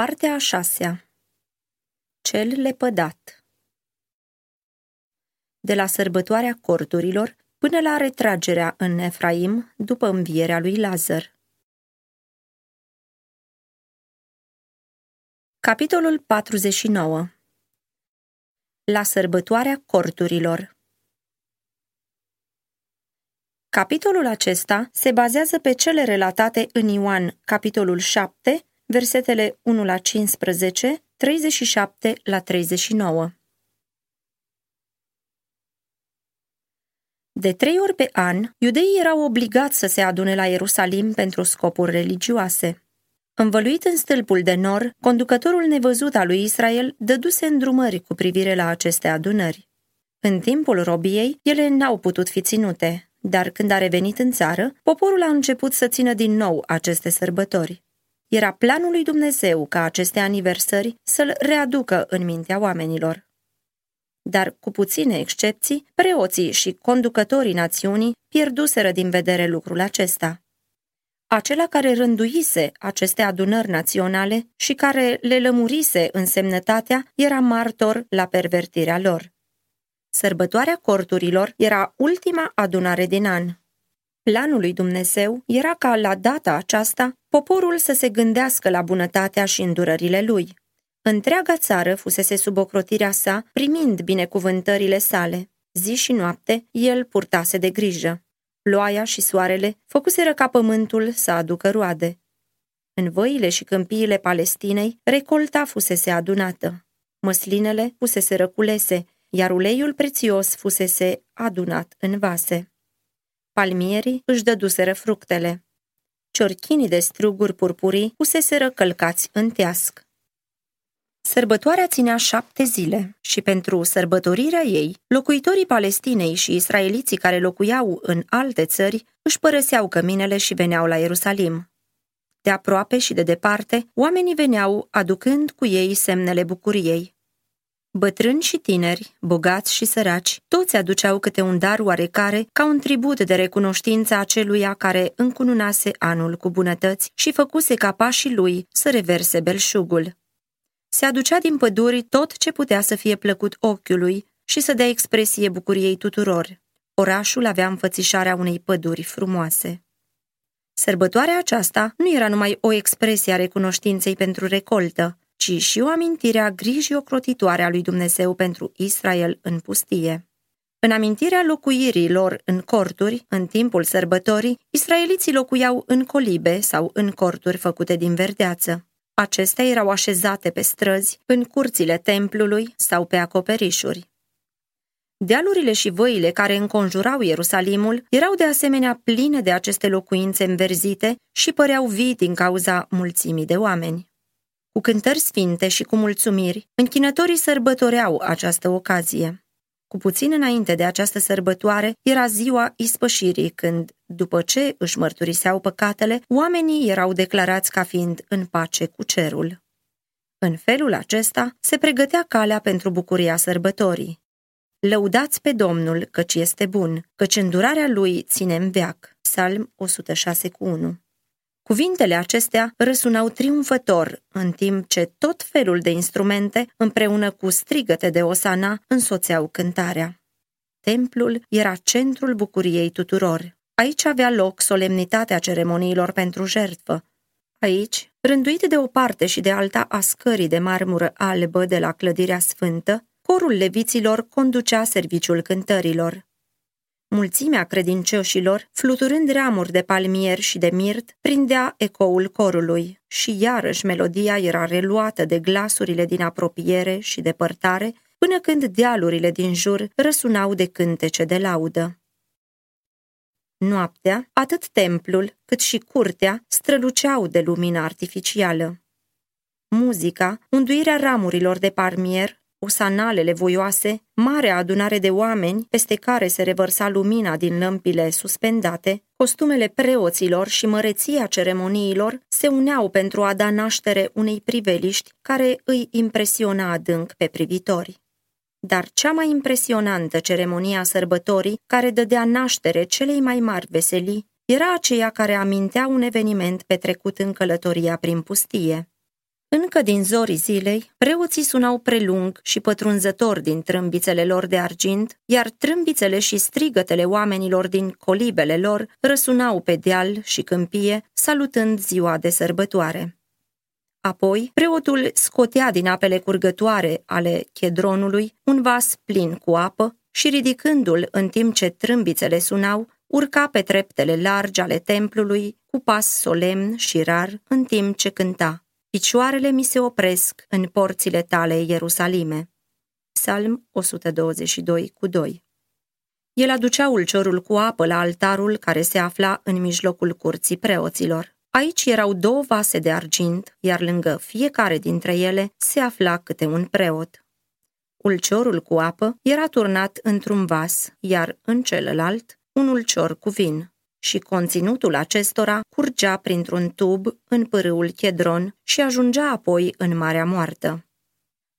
Partea a șasea. Cel lepădat. De la sărbătoarea corturilor până la retragerea în Efraim după învierea lui Lazar. Capitolul 49 La sărbătoarea corturilor Capitolul acesta se bazează pe cele relatate în Ioan, capitolul 7, versetele 1 la 15, 37 la 39. De trei ori pe an, iudeii erau obligați să se adune la Ierusalim pentru scopuri religioase. Învăluit în stâlpul de nor, conducătorul nevăzut al lui Israel dăduse îndrumări cu privire la aceste adunări. În timpul robiei, ele n-au putut fi ținute, dar când a revenit în țară, poporul a început să țină din nou aceste sărbători. Era planul lui Dumnezeu ca aceste aniversări să-l readucă în mintea oamenilor. Dar, cu puține excepții, preoții și conducătorii națiunii pierduseră din vedere lucrul acesta. Acela care rânduise aceste adunări naționale și care le lămurise însemnătatea era martor la pervertirea lor. Sărbătoarea corturilor era ultima adunare din an. Planul lui Dumnezeu era ca la data aceasta poporul să se gândească la bunătatea și îndurările lui. Întreaga țară fusese sub ocrotirea sa, primind binecuvântările sale. Zi și noapte, el purtase de grijă. Ploaia și soarele făcuseră ca pământul să aducă roade. În văile și câmpiile Palestinei, recolta fusese adunată. Măslinele fusese răculese, iar uleiul prețios fusese adunat în vase. Palmierii își dăduseră fructele. Ciorchinii de struguri purpurii fuseseră călcați în teasc. Sărbătoarea ținea șapte zile și pentru sărbătorirea ei, locuitorii Palestinei și israeliții care locuiau în alte țări își părăseau căminele și veneau la Ierusalim. De aproape și de departe, oamenii veneau aducând cu ei semnele bucuriei. Bătrâni și tineri, bogați și săraci, toți aduceau câte un dar oarecare ca un tribut de recunoștință aceluia care încununase anul cu bunătăți și făcuse ca pașii lui să reverse belșugul. Se aducea din păduri tot ce putea să fie plăcut ochiului și să dea expresie bucuriei tuturor. Orașul avea înfățișarea unei păduri frumoase. Sărbătoarea aceasta nu era numai o expresie a recunoștinței pentru recoltă, ci și o amintire a grijii ocrotitoare a lui Dumnezeu pentru Israel în pustie. În amintirea locuirii lor în corturi, în timpul sărbătorii, israeliții locuiau în colibe sau în corturi făcute din verdeață. Acestea erau așezate pe străzi, în curțile templului sau pe acoperișuri. Dealurile și văile care înconjurau Ierusalimul erau de asemenea pline de aceste locuințe înverzite și păreau vii din cauza mulțimii de oameni. Cu cântări sfinte și cu mulțumiri, închinătorii sărbătoreau această ocazie. Cu puțin înainte de această sărbătoare era ziua ispășirii, când, după ce își mărturiseau păcatele, oamenii erau declarați ca fiind în pace cu cerul. În felul acesta se pregătea calea pentru bucuria sărbătorii. Lăudați pe Domnul, căci este bun, căci îndurarea lui ține în veac. Psalm 106 cu 1 Cuvintele acestea răsunau triumfător, în timp ce tot felul de instrumente, împreună cu strigăte de osana, însoțeau cântarea. Templul era centrul bucuriei tuturor. Aici avea loc solemnitatea ceremoniilor pentru jertfă. Aici, rânduit de o parte și de alta a scării de marmură albă de la clădirea sfântă, corul leviților conducea serviciul cântărilor. Mulțimea credincioșilor, fluturând ramuri de palmier și de mirt, prindea ecoul corului și iarăși melodia era reluată de glasurile din apropiere și depărtare, până când dealurile din jur răsunau de cântece de laudă. Noaptea, atât templul cât și curtea străluceau de lumină artificială. Muzica, unduirea ramurilor de parmier, usanalele voioase, mare adunare de oameni peste care se revărsa lumina din lămpile suspendate, costumele preoților și măreția ceremoniilor se uneau pentru a da naștere unei priveliști care îi impresiona adânc pe privitori. Dar cea mai impresionantă ceremonie a sărbătorii, care dădea naștere celei mai mari veselii, era aceea care amintea un eveniment petrecut în călătoria prin pustie. Încă din zorii zilei, preoții sunau prelung și pătrunzător din trâmbițele lor de argint, iar trâmbițele și strigătele oamenilor din colibele lor răsunau pe deal și câmpie, salutând ziua de sărbătoare. Apoi, preotul scotea din apele curgătoare ale chedronului un vas plin cu apă și ridicându-l în timp ce trâmbițele sunau, urca pe treptele largi ale templului cu pas solemn și rar în timp ce cânta. Picioarele mi se opresc în porțile tale, Ierusalime. Psalm 122 cu 2 El aducea ulciorul cu apă la altarul care se afla în mijlocul curții preoților. Aici erau două vase de argint, iar lângă fiecare dintre ele se afla câte un preot. Ulciorul cu apă era turnat într-un vas, iar în celălalt un ulcior cu vin și conținutul acestora curgea printr-un tub în pârâul Chedron și ajungea apoi în Marea Moartă.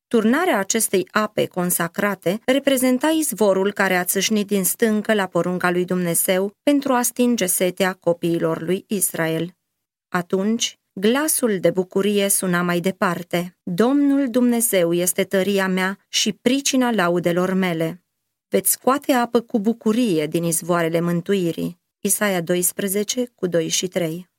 Turnarea acestei ape consacrate reprezenta izvorul care a țâșnit din stâncă la porunca lui Dumnezeu pentru a stinge setea copiilor lui Israel. Atunci, glasul de bucurie suna mai departe. Domnul Dumnezeu este tăria mea și pricina laudelor mele. Veți scoate apă cu bucurie din izvoarele mântuirii. Isaia 12, cu 2 și 3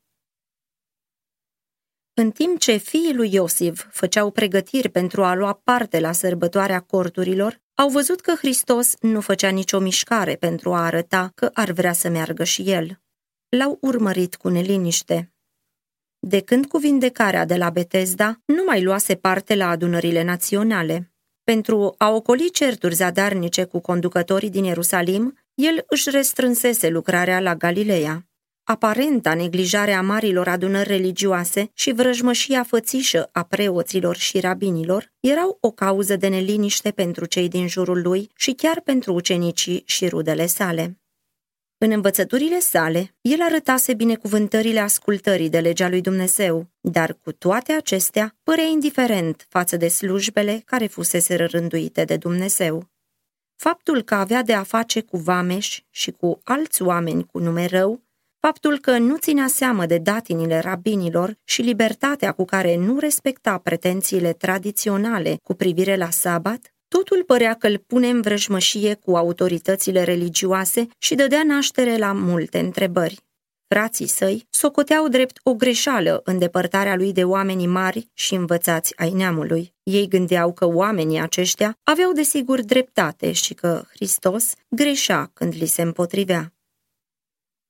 În timp ce fiii lui Iosif făceau pregătiri pentru a lua parte la sărbătoarea corturilor, au văzut că Hristos nu făcea nicio mișcare pentru a arăta că ar vrea să meargă și el. L-au urmărit cu neliniște. De când cu vindecarea de la Betesda, nu mai luase parte la adunările naționale. Pentru a ocoli certuri zadarnice cu conducătorii din Ierusalim, el își restrânsese lucrarea la Galileea. Aparenta neglijare a marilor adunări religioase și vrăjmășia fățișă a preoților și rabinilor erau o cauză de neliniște pentru cei din jurul lui și chiar pentru ucenicii și rudele sale. În învățăturile sale, el arătase binecuvântările ascultării de legea lui Dumnezeu, dar cu toate acestea părea indiferent față de slujbele care fusese rânduite de Dumnezeu. Faptul că avea de a face cu vameș și cu alți oameni cu nume rău, faptul că nu ținea seamă de datinile rabinilor și libertatea cu care nu respecta pretențiile tradiționale cu privire la sabat, totul părea că îl pune în vrăjmășie cu autoritățile religioase și dădea naștere la multe întrebări. Frații săi socoteau drept o greșeală în depărtarea lui de oamenii mari și învățați ai neamului. Ei gândeau că oamenii aceștia aveau desigur dreptate și că Hristos greșea când li se împotrivea.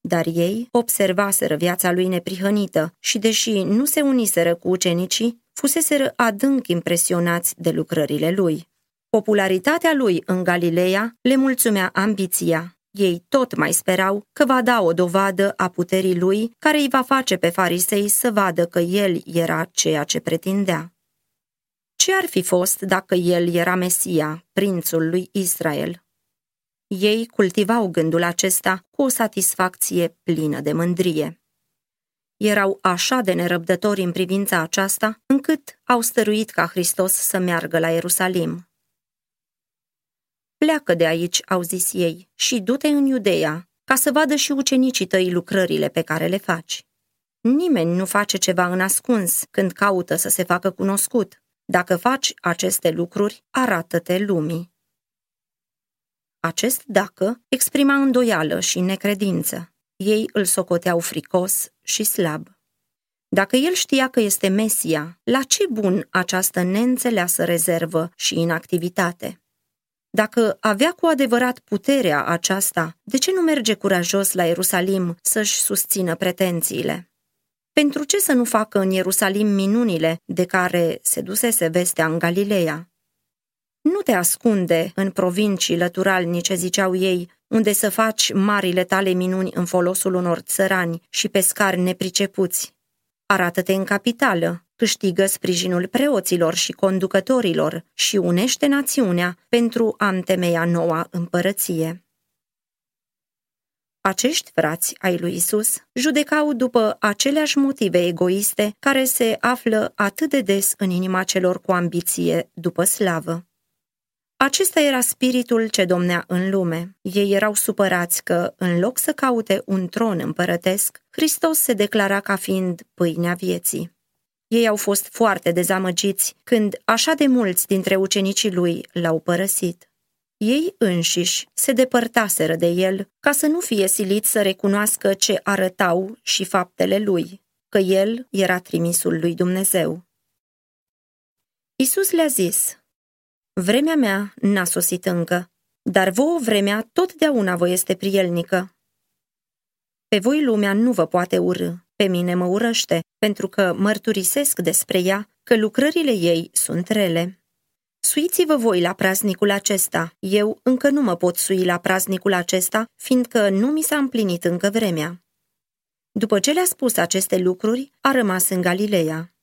Dar ei observaseră viața lui neprihănită și, deși nu se uniseră cu ucenicii, fuseseră adânc impresionați de lucrările lui. Popularitatea lui în Galileea le mulțumea ambiția, ei tot mai sperau că va da o dovadă a puterii lui care îi va face pe farisei să vadă că el era ceea ce pretindea. Ce ar fi fost dacă el era Mesia, prințul lui Israel? Ei cultivau gândul acesta cu o satisfacție plină de mândrie. Erau așa de nerăbdători în privința aceasta, încât au stăruit ca Hristos să meargă la Ierusalim. Pleacă de aici, au zis ei, și du-te în Iudeea, ca să vadă și ucenicii tăi lucrările pe care le faci. Nimeni nu face ceva în ascuns când caută să se facă cunoscut. Dacă faci aceste lucruri, arată-te lumii. Acest dacă exprima îndoială și necredință. Ei îl socoteau fricos și slab. Dacă el știa că este Mesia, la ce bun această neînțeleasă rezervă și inactivitate? Dacă avea cu adevărat puterea aceasta, de ce nu merge curajos la Ierusalim să-și susțină pretențiile? Pentru ce să nu facă în Ierusalim minunile de care se dusese vestea în Galileea? Nu te ascunde în provincii lăturalnice, ziceau ei, unde să faci marile tale minuni în folosul unor țărani și pescari nepricepuți. Arată-te în capitală, câștigă sprijinul preoților și conducătorilor și unește națiunea pentru a întemeia noua împărăție. Acești frați ai lui Isus judecau după aceleași motive egoiste care se află atât de des în inima celor cu ambiție după slavă. Acesta era spiritul ce domnea în lume. Ei erau supărați că, în loc să caute un tron împărătesc, Hristos se declara ca fiind pâinea vieții. Ei au fost foarte dezamăgiți când așa de mulți dintre ucenicii lui l-au părăsit. Ei înșiși se depărtaseră de el ca să nu fie silit să recunoască ce arătau și faptele lui, că el era trimisul lui Dumnezeu. Isus le-a zis, Vremea mea n-a sosit încă, dar vouă vremea totdeauna vă este prielnică. Pe voi lumea nu vă poate urâ, pe mine mă urăște, pentru că mărturisesc despre ea că lucrările ei sunt rele. Suiți-vă voi la praznicul acesta, eu încă nu mă pot sui la praznicul acesta, fiindcă nu mi s-a împlinit încă vremea. După ce le-a spus aceste lucruri, a rămas în Galileea.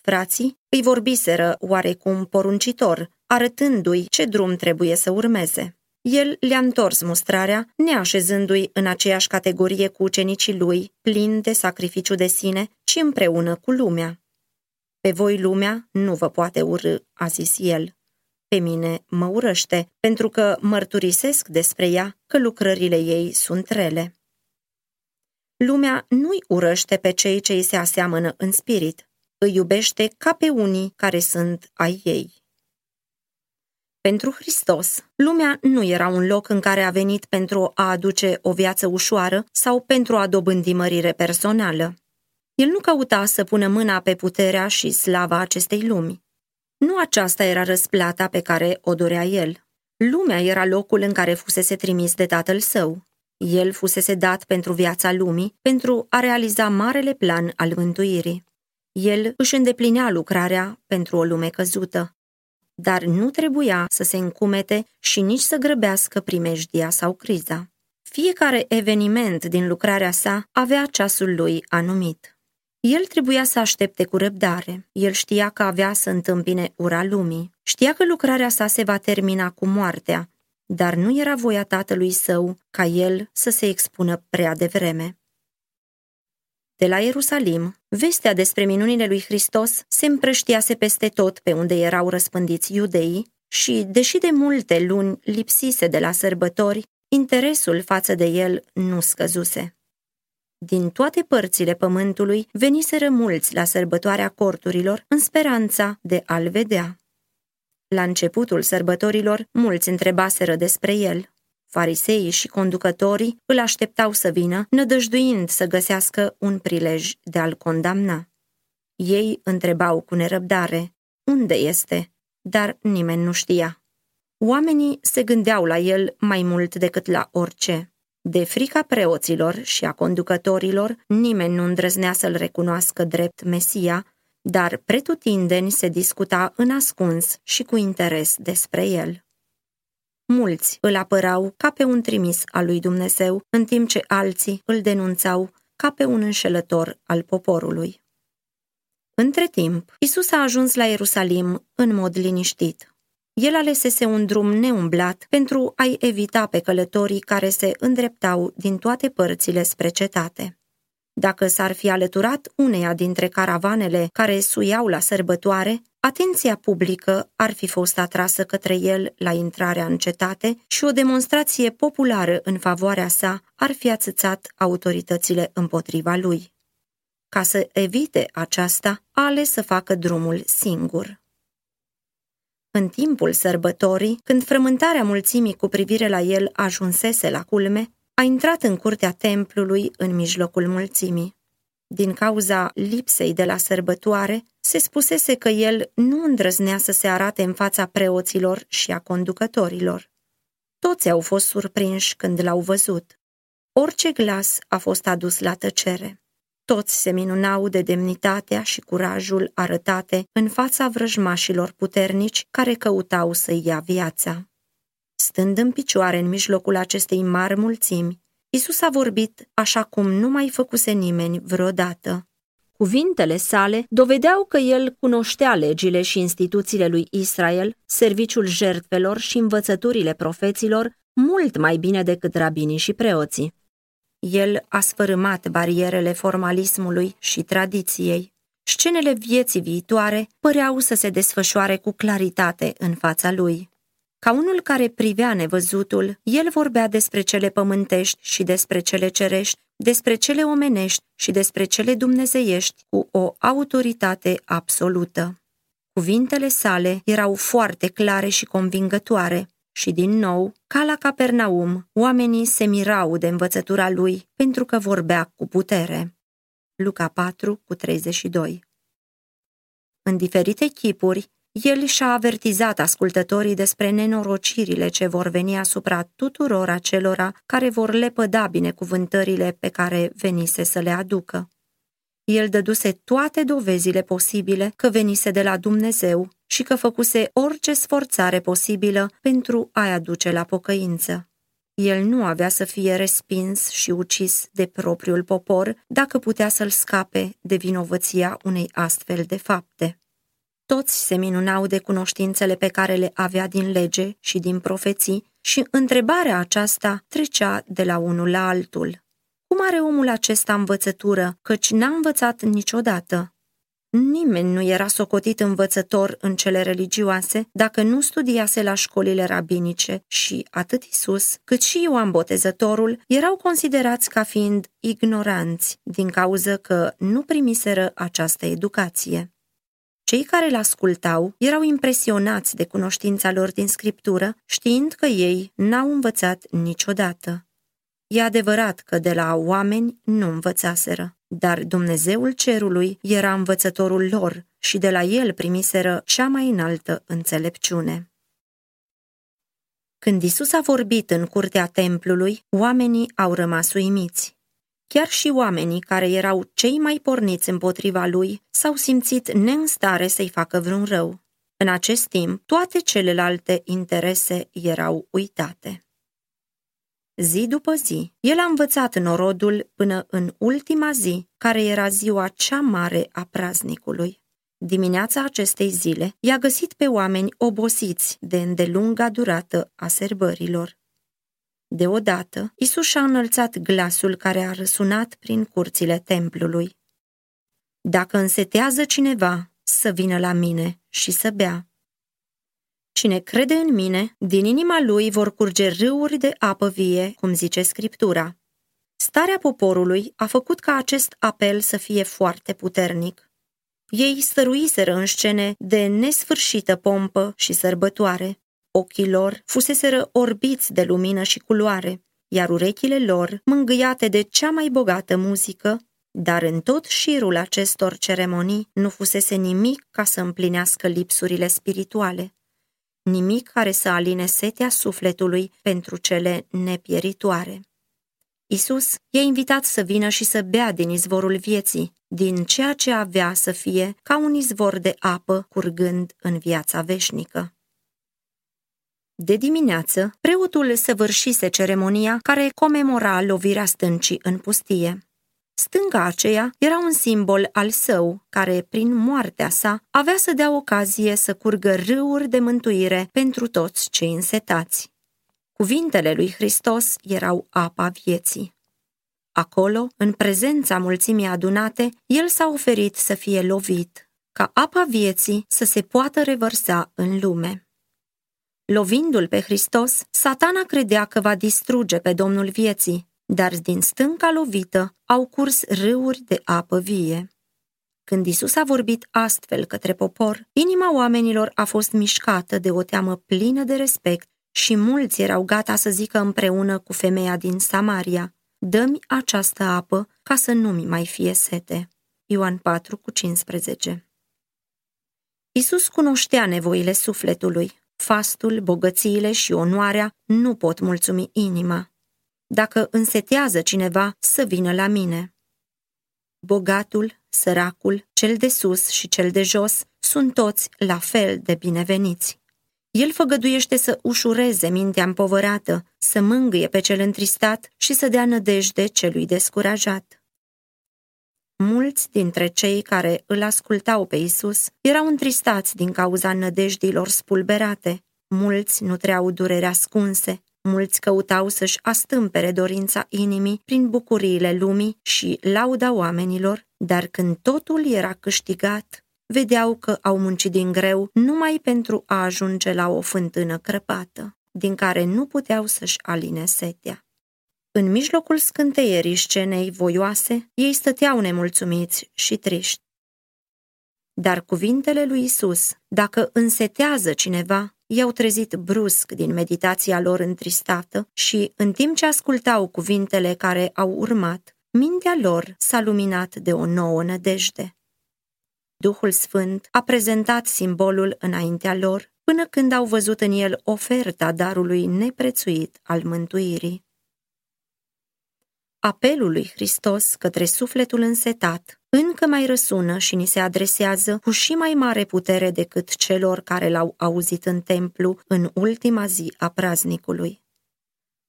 Frații îi vorbiseră oarecum poruncitor, arătându-i ce drum trebuie să urmeze. El le-a întors mustrarea, neașezându-i în aceeași categorie cu ucenicii lui, plin de sacrificiu de sine, ci împreună cu lumea. Pe voi lumea nu vă poate urâ, a zis el. Pe mine mă urăște, pentru că mărturisesc despre ea că lucrările ei sunt rele. Lumea nu-i urăște pe cei ce îi se aseamănă în spirit, îi iubește ca pe unii care sunt ai ei. Pentru Hristos, lumea nu era un loc în care a venit pentru a aduce o viață ușoară sau pentru a dobândi mărire personală. El nu căuta să pună mâna pe puterea și slava acestei lumi. Nu aceasta era răsplata pe care o dorea el. Lumea era locul în care fusese trimis de tatăl său. El fusese dat pentru viața lumii, pentru a realiza marele plan al mântuirii. El își îndeplinea lucrarea pentru o lume căzută, dar nu trebuia să se încumete și nici să grăbească primejdia sau criza. Fiecare eveniment din lucrarea sa avea ceasul lui anumit. El trebuia să aștepte cu răbdare. El știa că avea să întâmpine ura lumii. Știa că lucrarea sa se va termina cu moartea, dar nu era voia tatălui său ca el să se expună prea devreme. De la Ierusalim, vestea despre minunile lui Hristos se împrăștiase peste tot pe unde erau răspândiți iudeii și, deși de multe luni lipsise de la sărbători, interesul față de el nu scăzuse. Din toate părțile pământului veniseră mulți la sărbătoarea corturilor în speranța de a-l vedea. La începutul sărbătorilor, mulți întrebaseră despre el. Fariseii și conducătorii îl așteptau să vină, nădăjduind să găsească un prilej de a-l condamna. Ei întrebau cu nerăbdare, unde este? Dar nimeni nu știa. Oamenii se gândeau la el mai mult decât la orice. De frica preoților și a conducătorilor, nimeni nu îndrăznea să-l recunoască drept Mesia, dar pretutindeni se discuta în ascuns și cu interes despre el. Mulți îl apărau ca pe un trimis al lui Dumnezeu, în timp ce alții îl denunțau ca pe un înșelător al poporului. Între timp, Isus a ajuns la Ierusalim în mod liniștit. El alesese un drum neumblat pentru a-i evita pe călătorii care se îndreptau din toate părțile spre cetate. Dacă s-ar fi alăturat uneia dintre caravanele care suiau la sărbătoare, atenția publică ar fi fost atrasă către el la intrarea în cetate și o demonstrație populară în favoarea sa ar fi ațățat autoritățile împotriva lui. Ca să evite aceasta, a ales să facă drumul singur. În timpul sărbătorii, când frământarea mulțimii cu privire la el ajunsese la culme, a intrat în curtea templului în mijlocul mulțimii. Din cauza lipsei de la sărbătoare, se spusese că el nu îndrăznea să se arate în fața preoților și a conducătorilor. Toți au fost surprinși când l-au văzut. Orice glas a fost adus la tăcere. Toți se minunau de demnitatea și curajul arătate în fața vrăjmașilor puternici care căutau să-i ia viața. Stând în picioare în mijlocul acestei mari mulțimi, Isus a vorbit așa cum nu mai făcuse nimeni vreodată. Cuvintele sale dovedeau că el cunoștea legile și instituțiile lui Israel, serviciul jertfelor și învățăturile profeților mult mai bine decât rabinii și preoții. El a sfărâmat barierele formalismului și tradiției. Scenele vieții viitoare păreau să se desfășoare cu claritate în fața lui. Ca unul care privea nevăzutul, el vorbea despre cele pământești și despre cele cerești, despre cele omenești și despre cele dumnezeiești cu o autoritate absolută. Cuvintele sale erau foarte clare și convingătoare și din nou, ca la Capernaum, oamenii se mirau de învățătura lui pentru că vorbea cu putere. Luca 4 cu 32 În diferite chipuri, el și-a avertizat ascultătorii despre nenorocirile ce vor veni asupra tuturor acelora care vor lepăda binecuvântările pe care venise să le aducă. El dăduse toate dovezile posibile că venise de la Dumnezeu și că făcuse orice sforțare posibilă pentru a-i aduce la pocăință. El nu avea să fie respins și ucis de propriul popor dacă putea să-l scape de vinovăția unei astfel de fapte. Toți se minunau de cunoștințele pe care le avea din lege și din profeții și întrebarea aceasta trecea de la unul la altul. Cum are omul acesta învățătură, căci n-a învățat niciodată? Nimeni nu era socotit învățător în cele religioase dacă nu studiase la școlile rabinice și atât Isus cât și Ioan Botezătorul erau considerați ca fiind ignoranți din cauză că nu primiseră această educație. Cei care îl ascultau erau impresionați de cunoștința lor din scriptură, știind că ei n-au învățat niciodată. E adevărat că de la oameni nu învățaseră, dar Dumnezeul cerului era învățătorul lor și de la el primiseră cea mai înaltă înțelepciune. Când Isus a vorbit în curtea templului, oamenii au rămas uimiți. Chiar și oamenii care erau cei mai porniți împotriva lui s-au simțit neînstare să-i facă vreun rău. În acest timp, toate celelalte interese erau uitate. Zi după zi, el a învățat norodul până în ultima zi, care era ziua cea mare a praznicului. Dimineața acestei zile i-a găsit pe oameni obosiți de îndelunga durată a serbărilor. Deodată, Isus și-a înălțat glasul care a răsunat prin curțile templului. Dacă însetează cineva, să vină la mine și să bea. Cine crede în mine, din inima lui vor curge râuri de apă vie, cum zice Scriptura. Starea poporului a făcut ca acest apel să fie foarte puternic. Ei stăruiseră în scene de nesfârșită pompă și sărbătoare. Ochii lor fuseseră orbiți de lumină și culoare, iar urechile lor, mângâiate de cea mai bogată muzică, dar în tot șirul acestor ceremonii nu fusese nimic ca să împlinească lipsurile spirituale, nimic care să aline setea sufletului pentru cele nepieritoare. Isus i-a invitat să vină și să bea din izvorul vieții, din ceea ce avea să fie ca un izvor de apă curgând în viața veșnică. De dimineață, preotul săvârșise ceremonia care comemora lovirea stâncii în pustie. Stânga aceea era un simbol al său, care, prin moartea sa, avea să dea ocazie să curgă râuri de mântuire pentru toți cei însetați. Cuvintele lui Hristos erau apa vieții. Acolo, în prezența mulțimii adunate, el s-a oferit să fie lovit, ca apa vieții să se poată revărsa în lume. Lovindu-l pe Hristos, satana credea că va distruge pe Domnul vieții, dar din stânca lovită au curs râuri de apă vie. Când Isus a vorbit astfel către popor, inima oamenilor a fost mișcată de o teamă plină de respect și mulți erau gata să zică împreună cu femeia din Samaria, Dă-mi această apă ca să nu-mi mai fie sete. Ioan 4 cu 15 Isus cunoștea nevoile sufletului, Fastul, bogățiile și onoarea nu pot mulțumi inima. Dacă însetează cineva, să vină la mine. Bogatul, săracul, cel de sus și cel de jos sunt toți la fel de bineveniți. El făgăduiește să ușureze mintea împovărată, să mângâie pe cel întristat și să dea nădejde celui descurajat. Mulți dintre cei care îl ascultau pe Isus erau întristați din cauza nădejdilor spulberate. Mulți nutreau dureri ascunse, mulți căutau să-și astâmpere dorința inimii prin bucuriile lumii și lauda oamenilor, dar când totul era câștigat, vedeau că au muncit din greu numai pentru a ajunge la o fântână crăpată, din care nu puteau să-și aline setea. În mijlocul scânteierii scenei voioase, ei stăteau nemulțumiți și triști. Dar cuvintele lui Isus, dacă însetează cineva, i-au trezit brusc din meditația lor întristată și, în timp ce ascultau cuvintele care au urmat, mintea lor s-a luminat de o nouă nădejde. Duhul Sfânt a prezentat simbolul înaintea lor până când au văzut în el oferta darului neprețuit al mântuirii. Apelul lui Hristos către sufletul însetat încă mai răsună și ni se adresează cu și mai mare putere decât celor care l-au auzit în templu în ultima zi a praznicului.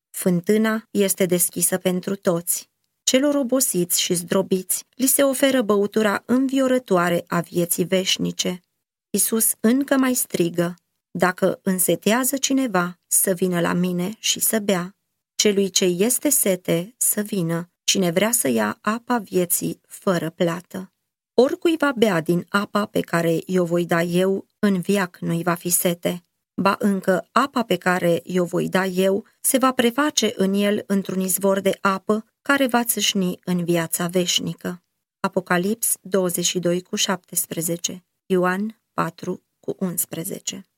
Fântâna este deschisă pentru toți. Celor obosiți și zdrobiți li se oferă băutura înviorătoare a vieții veșnice. Isus încă mai strigă, dacă însetează cineva, să vină la mine și să bea. Celui ce este sete, să vină, cine vrea să ia apa vieții fără plată. Oricui va bea din apa pe care i-o voi da eu, în viac nu-i va fi sete. Ba încă apa pe care i-o voi da eu se va preface în el într-un izvor de apă care va țâșni în viața veșnică. Apocalips 22 cu 17, Ioan 4 cu 11